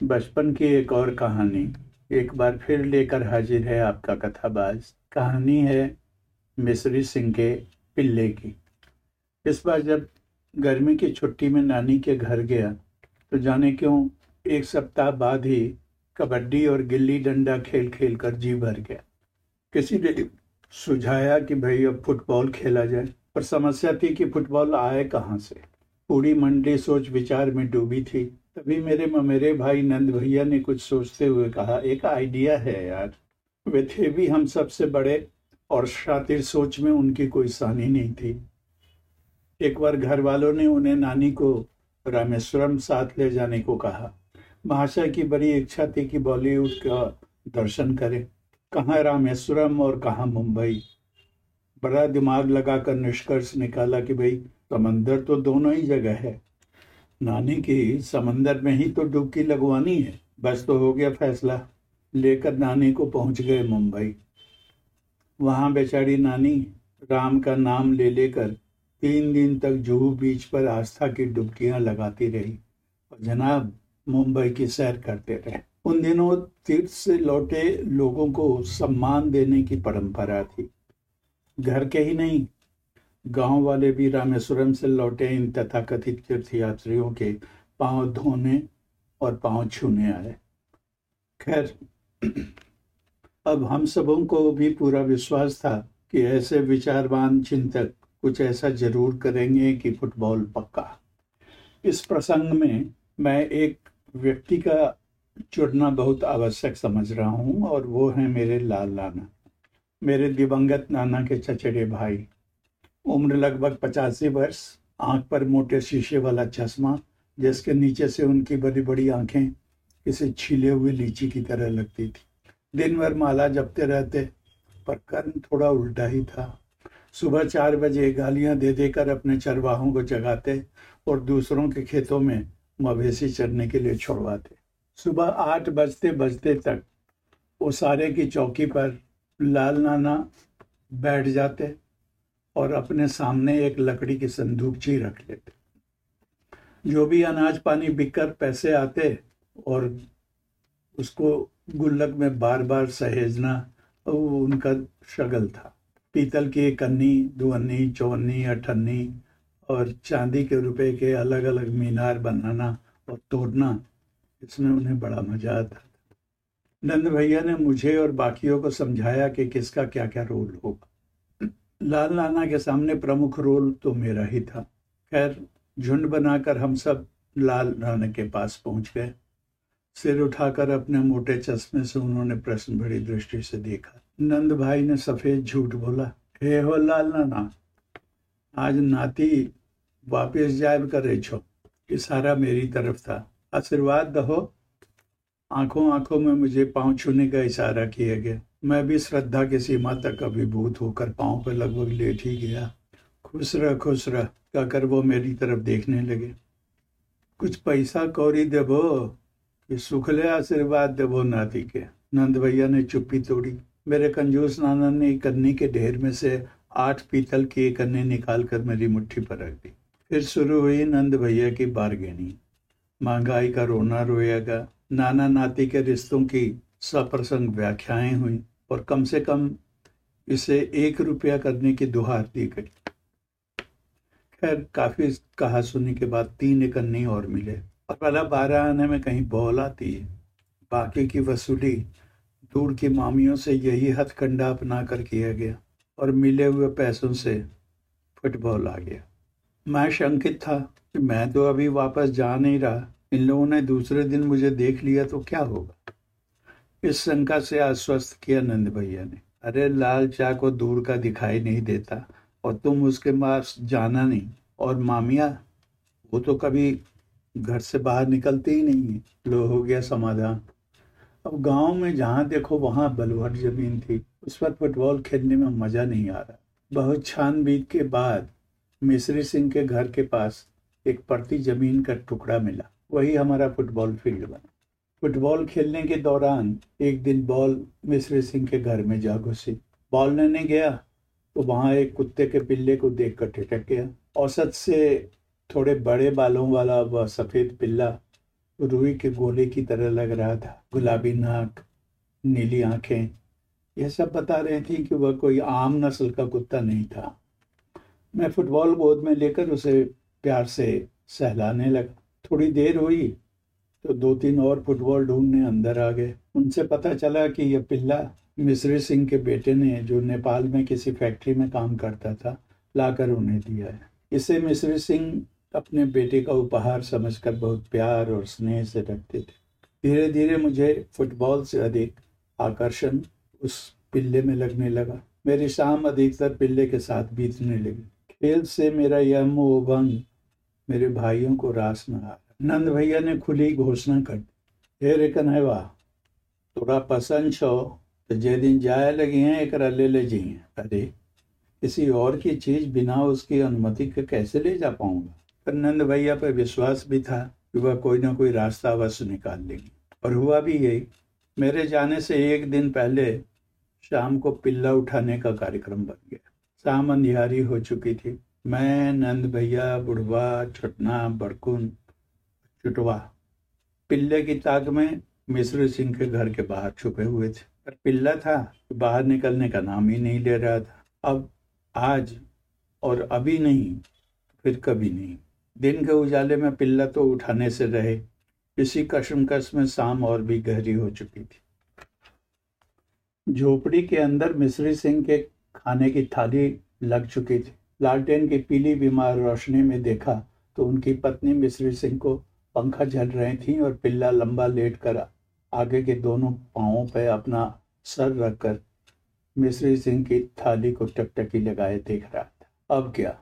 बचपन की एक और कहानी। एक बार फिर लेकर हाजिर है आपका कथाबाज। कहानी है मिश्री सिंह के पिल्ले की। इस बार जब गर्मी की छुट्टी में नानी के घर गया तो जाने क्यों एक सप्ताह बाद ही कबड्डी और गिल्ली डंडा खेल खेल कर जी भर गया। किसी ने सुझाया कि भाई अब फुटबॉल खेला जाए, पर समस्या थी कि फुटबॉल आए कहाँ से? पूरी मंडी सोच विचार में डूबी थी। तभी मेरे ममेरे भाई नंद भैया ने कुछ सोचते हुए कहा, एक आइडिया है यार। वे थे भी हम सबसे बड़े और शातिर सोच में उनकी कोई सानी नहीं थी। एक बार घर वालों ने उन्हें नानी को रामेश्वरम साथ ले जाने को कहा। महाशय की बड़ी इच्छा थी कि बॉलीवुड का दर्शन करें। कहाँ रामेश्वरम और कहाँ मुंबई? बड़ा दिमाग लगाकर निष्कर्ष निकाला कि भाई, समंदर तो दोनों ही जगह है। नानी की समंदर में ही तो डुबकी लगवानी है। बस तो हो गया फैसला। लेकर नानी को पहुँच गए मुंबई। वहाँ बेचारी नानी राम का नाम ले लेकर तीन दिन तक जुहू बीच पर आस्था की डुबकियाँ लगाती रही और जनाब मुंबई की सैर करते रहे। उन दिनों तीर्थ से लौटे लोगों को सम्मान देने की परंपरा थी। घर के ही नहीं गाँव वाले भी रामेश्वरम से लौटे इन तथाकथित तीर्थयात्रियों के पाँव धोने और पाँव छूने आए। खैर, अब हम सबों को भी पूरा विश्वास था कि ऐसे विचारवान चिंतक कुछ ऐसा ज़रूर करेंगे कि फुटबॉल पक्का। इस प्रसंग में मैं एक व्यक्ति का चुनना बहुत आवश्यक समझ रहा हूँ और वो है मेरे लाल नाना, मेरे दिवंगत नाना के चचेरे भाई। उम्र लगभग पचासी वर्ष, आँख पर मोटे शीशे वाला चश्मा, जिसके नीचे से उनकी बड़ी बड़ी आँखें किसी छीले हुए लीची की तरह लगती थी। दिन भर माला जपते रहते, पर कर्म थोड़ा उल्टा ही था। सुबह चार बजे गालियाँ दे देकर अपने चरवाहों को जगाते और दूसरों के खेतों में मवेशी चरने के लिए छोड़वाते। सुबह आठ बजते बजते तक वो सारे की चौकी पर लाल नाना बैठ जाते और अपने सामने एक लकड़ी की संदूकची रख लेते। जो भी अनाज पानी बिककर पैसे आते और उसको गुल्लक में बार बार सहेजना, वो उनका शगल था। पीतल की एक अन्नी दो अन्नी चौन्नी, अठन्नी और चांदी के रुपए के अलग अलग मीनार बनाना और तोड़ना, इसमें उन्हें बड़ा मज़ा आता था। नंद भैया ने मुझे और बाकियों को समझाया कि किसका क्या क्या रोल होगा। लाल नाना के सामने प्रमुख रोल तो मेरा ही था। खैर, झुंड बनाकर हम सब लाल नाना के पास पहुँच गए। सिर उठाकर अपने मोटे चश्मे से उन्होंने प्रश्न भरी दृष्टि से देखा। नंद भाई ने सफ़ेद झूठ बोला, हे हो लाल नाना, आज नाती वापिस जायब कर छो। इशारा मेरी तरफ़ था। आशीर्वाद दहो। आँखों आँखों में मुझे पाँव छूने का इशारा किया गया। मैं भी श्रद्धा की सीमा तक अभिभूत होकर पाँव पर लगभग लेट ही गया। खुश रह खुश रह, कहकर वो मेरी तरफ़ देखने लगे। कुछ पैसा कौरी देबो कि सुखले आशीर्वाद देबो नाती के। नंद भैया ने चुप्पी तोड़ी। मेरे कंजूस नाना ने कन्नी के ढेर में से आठ पीतल की एक अन्नी निकाल कर मेरी मुट्ठी पर रख दी। फिर शुरू हुई नंद भैया की बारगेनी। महँगाई का रोना रोएगा। नाना नाती के रिश्तों की सप्रसंग व्याख्याएँ हुई और कम से कम इसे एक रुपया करने की दुहार दी गई। खैर, काफ़ी कहा सुनने के बाद तीन एक अन्नी और मिले। और पहला बारह आने में कहीं बौल आती है। बाकी की वसूली दूर की मामियों से यही हथकंडा अपना कर किया गया और मिले हुए पैसों से फुटबॉल आ गया। मैं शंकित था कि मैं तो अभी वापस जा नहीं रहा। इन लोगों ने दूसरे दिन मुझे देख लिया तो क्या होगा? इस शंका से आश्वस्त किया नंद भैया ने। अरे, लाल चा को दूर का दिखाई नहीं देता और तुम उसके पास जाना नहीं। और मामिया, वो तो कभी घर से बाहर निकलते ही नहीं है। लो हो गया समाधान। अब गाँव में जहाँ देखो, वहाँ बलुहट ज़मीन थी। उस पर फुटबॉल खेलने में मज़ा नहीं आ रहा। बहुत छानबीन के बाद मिश्री सिंह के घर के पास एक पड़ती ज़मीन का टुकड़ा मिला। वही हमारा फुटबॉल फ़ील्ड बना। फुटबॉल खेलने के दौरान एक दिन बॉल मिश्री सिंह के घर में जा घुसी। बॉल लेने गया तो वहाँ एक कुत्ते के पिल्ले को देख कर ठिठक गया। औसत से थोड़े बड़े बालों वाला वह सफ़ेद पिल्ला रुई के गोले की तरह लग रहा था। गुलाबी नाक, नीली आँखें, यह सब बता रही थी कि वह कोई आम नस्ल का कुत्ता नहीं था। मैं फुटबॉल गोद में लेकर उसे प्यार से सहलाने लगा। थोड़ी देर हुई तो दो तीन और फुटबॉल ढूँढने अंदर आ गए। उनसे पता चला कि यह पिल्ला मिश्री सिंह के बेटे ने, जो नेपाल में किसी फैक्ट्री में काम करता था, लाकर उन्हें दिया है। इसे मिश्री सिंह अपने बेटे का उपहार समझकर बहुत प्यार और स्नेह से रखते थे। धीरे धीरे मुझे फुटबॉल से अधिक आकर्षण उस पिल्ले में लगने लगा। मेरी शाम अधिकतर पिल्ले के साथ बीतने लगी। खेल से मेरा यह मोह भंग मेरे भाइयों को रास न आ नंद भैया ने खुली घोषणा कर हे रे कन्हवा थोड़ा पसंद छो तो जे दिन जाए लगी हैं, एक ले ले जी अरे, किसी और की चीज़ बिना उसकी अनुमति के कैसे ले जा पाऊँगा? पर नंद भैया पर विश्वास भी था कि वह कोई ना कोई रास्ता अवश्य निकाल लेगी। और हुआ भी यही, मेरे जाने से एक दिन पहले शाम को पिल्ला उठाने का कार्यक्रम बन गया। शाम अंधियारी हो चुकी थी। मैं, नंद भैया, बुढ़वा, छटना, बड़कुन चुटवा पिल्ले की ताक में मिश्र सिंह के घर के बाहर छुपे हुए थे। पर पिल्ला था बाहर निकलने का नाम ही नहीं ले रहा था। अब आज और अभी नहीं, फिर कभी नहीं। दिन के उजाले में पिल्ला तो उठाने से रहे, इसी कशमकश में शाम और भी गहरी हो चुकी थी। झोपड़ी के अंदर मिश्री सिंह के खाने की थाली लग चुकी थी। लालटेन की पीली बीमार रोशनी में देखा तो उनकी पत्नी मिश्री सिंह को पंखा झल रही थी और पिल्ला लंबा लेट कर आगे के दोनों पाँवों पर अपना सर रखकर मिश्री सिंह की थाली को टकटकी लगाए देख रहा था। अब क्या?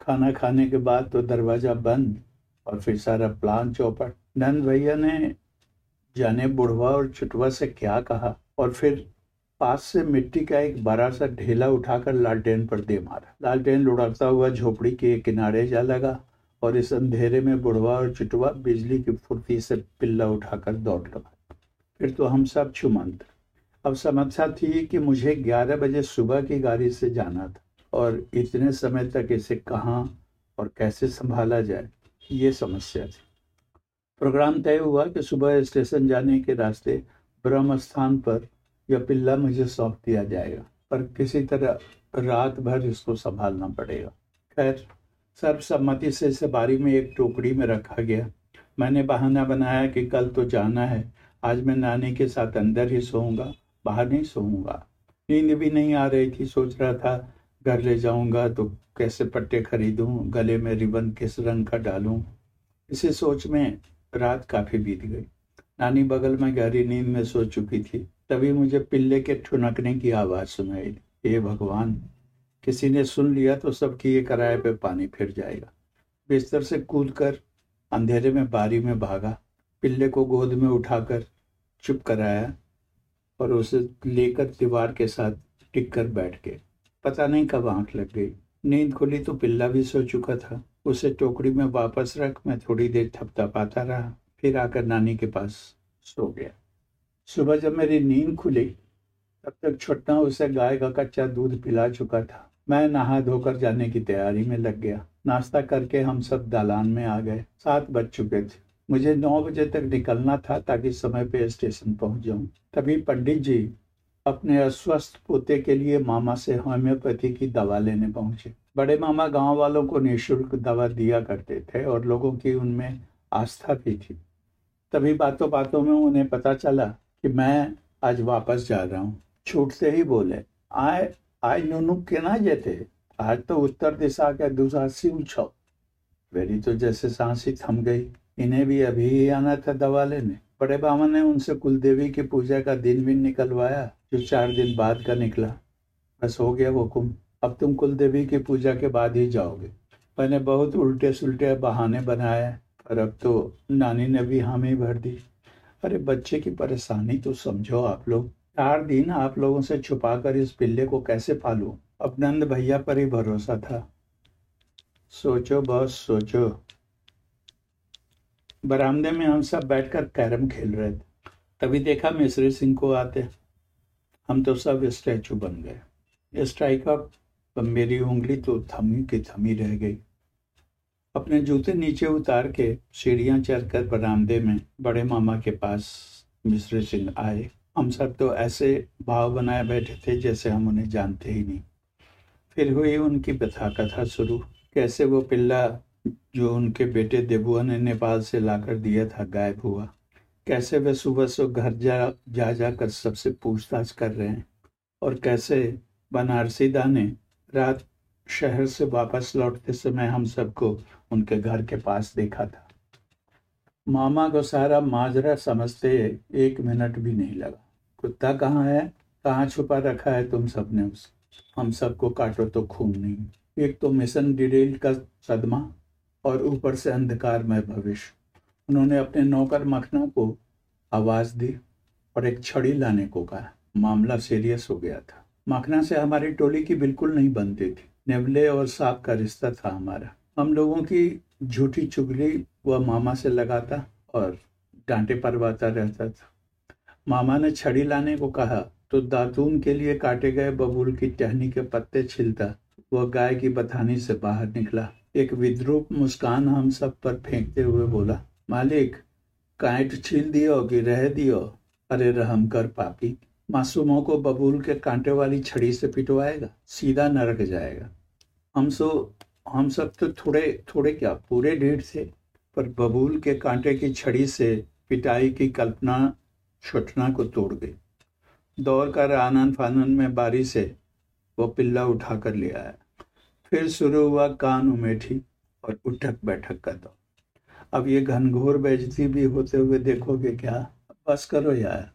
खाना खाने के बाद तो दरवाज़ा बंद और फिर सारा प्लान चौपट। नंद भैया ने जाने बुढ़वा और चुटवा से क्या कहा और फिर पास से मिट्टी का एक बड़ा सा ढेला उठाकर लालटेन पर दे मारा। लालटेन लुढ़कता हुआ झोपड़ी के किनारे जा लगा और इस अंधेरे में बुढ़वा और चुटवा बिजली की फुर्ती से पिल्ला उठाकर दौड़ लगा फिर तो हम सब छुमंत। अब समस्या थी कि मुझे ग्यारह बजे सुबह की गाड़ी से जाना था और इतने समय तक इसे कहाँ और कैसे संभाला जाए, ये समस्या थी। प्रोग्राम तय हुआ कि सुबह स्टेशन जाने के रास्ते ब्रह्म स्थान पर यह पिल्ला मुझे सौंप दिया जाएगा, पर किसी तरह रात भर इसको संभालना पड़ेगा। खैर सर्वसम्मति से इसे बारी में एक टोकरी में रखा गया। मैंने बहाना बनाया कि कल तो जाना है। आज मैं नानी के साथ अंदर ही सोऊँगा, बाहर नहीं सोऊँगा। नींद भी नहीं आ रही थी, सोच रहा था, घर ले जाऊँगा तो कैसे पट्टे खरीदूं, गले में रिबन किस रंग का डालूं। इसी सोच में रात काफ़ी बीत गई। नानी बगल में गहरी नींद में सो चुकी थी। तभी मुझे पिल्ले के ठुनकने की आवाज़ सुनाई हे भगवान! किसी ने सुन लिया तो सबकी ये कराए पे पानी फिर जाएगा। बिस्तर से कूद कर, अंधेरे में बारी में भागा, पिल्ले को गोद में उठाकर चुप कराया और उसे लेकर दीवार के साथ टिक कर बैठ गए। पता नहीं कब आँख लग गई। नींद खुली तो पिल्ला भी सो चुका था। उसे टोकरी में वापस रख, मैं थोड़ी देर थपथपाता रहा, फिर आकर नानी के पास सो गया। सुबह जब मेरी नींद खुली, तब तक छोटा उसे गाय का कच्चा दूध पिला चुका था। मैं नहा धोकर जाने की तैयारी में लग गया। नाश्ता करके हम सब दालान में आ गए। सात बज चुके थे। मुझे नौ बजे तक निकलना था ताकि समय पे स्टेशन पहुँच जाऊँ। तभी पंडित जी अपने अस्वस्थ पोते के लिए मामा से होम्योपैथी की दवा लेने पहुँचे। बड़े मामा गाँव वालों को निःशुल्क दवा दिया करते थे और लोगों की उनमें आस्था भी थी। तभी बातों बातों में उन्हें पता चला कि मैं आज वापस जा रहा हूँ। छूटते ही बोले, आए आए नुनु के ना जेते? आज तो उत्तर दिशा के दूसरा शिव छो। मेरी तो जैसे सांसी थम गई। इन्हें भी अभी ही आना था दवा लेने। बड़े बाबा ने उनसे कुलदेवी की पूजा का दिन भी निकलवाया, जो चार दिन बाद का निकला। बस हो गया वो कुंभ अब तुम कुलदेवी की पूजा के बाद ही जाओगे। मैंने बहुत उल्टे सुलटे बहाने बनाए, पर अब तो नानी ने भी हामी भर दी। अरे बच्चे की परेशानी तो समझो आप लोग। चार दिन आप लोगों से छुपा कर इस पिल्ले को कैसे पालू? अब नंद भैया पर ही भरोसा था। सोचो बस, सोचो। बरामदे में हम सब बैठकर कैरम खेल रहे थे। तभी देखा मिश्री सिंह को आते। हम तो सब स्टैचू बन गए। स्ट्राइक अप मेरी उंगली तो थमी की थमी रह गई। अपने जूते नीचे उतार के सीढ़ियाँ चढ़कर बरामदे में बड़े मामा के पास मिश्र सिंह आए। हम सब तो ऐसे भाव बनाए बैठे थे जैसे हम उन्हें जानते ही नहीं। फिर हुई उनकी कथा कथा शुरू। कैसे वो पिल्ला जो उनके बेटे देबुआ ने नेपाल से लाकर दिया था गायब हुआ। कैसे वे सुबह से घर जा जा, जाकर सबसे पूछताछ कर रहे हैं। और कैसे बनारसी दाने रात शहर से वापस लौटते समय हम सबको उनके घर के पास देखा था। मामा को सारा माजरा समझते एक मिनट भी नहीं लगा। कुत्ता कहाँ है? कहाँ छुपा रखा है तुम सबने उस, हम सबको काटो तो खून नहीं। एक तो मिशन डिटेल का सदमा और ऊपर से अंधकार में भविष्य। उन्होंने अपने नौकर मखना को आवाज़ दी और एक छड़ी लाने को कहा। मामला सीरियस हो गया था। मखना से हमारी टोली की बिल्कुल नहीं बनती थी। नेवले और सांप का रिश्ता था हमारा। हम लोगों की झूठी चुगली वह मामा से लगाता और डांटे परवाता रहता था। मामा ने छड़ी लाने को कहा तो दातून के लिए काटे गए बबूल की टहनी के पत्ते छिलता, वह गाय की बथानी से बाहर निकला। एक विद्रूप मुस्कान हम सब पर फेंकते हुए बोला, मालिक, कांट छील दियो कि रह दियो? अरे रहम कर पापी, मासूमों को बबूल के कांटे वाली छड़ी से पिटवाएगा, सीधा नरक जाएगा। हम सो, हम सब तो थोड़े थोड़े क्या, पूरे ढेर थे पर बबूल के कांटे की छड़ी से पिटाई की कल्पना छुटना को तोड़ गई। दौड़ कर आनंद फानन में बारी से वो पिल्ला उठा कर ले आया। फिर शुरू हुआ कान उमेठी और उठक बैठक का दौर। अब ये घनघोर बेजती भी होते हुए देखोगे क्या? बस करो यार।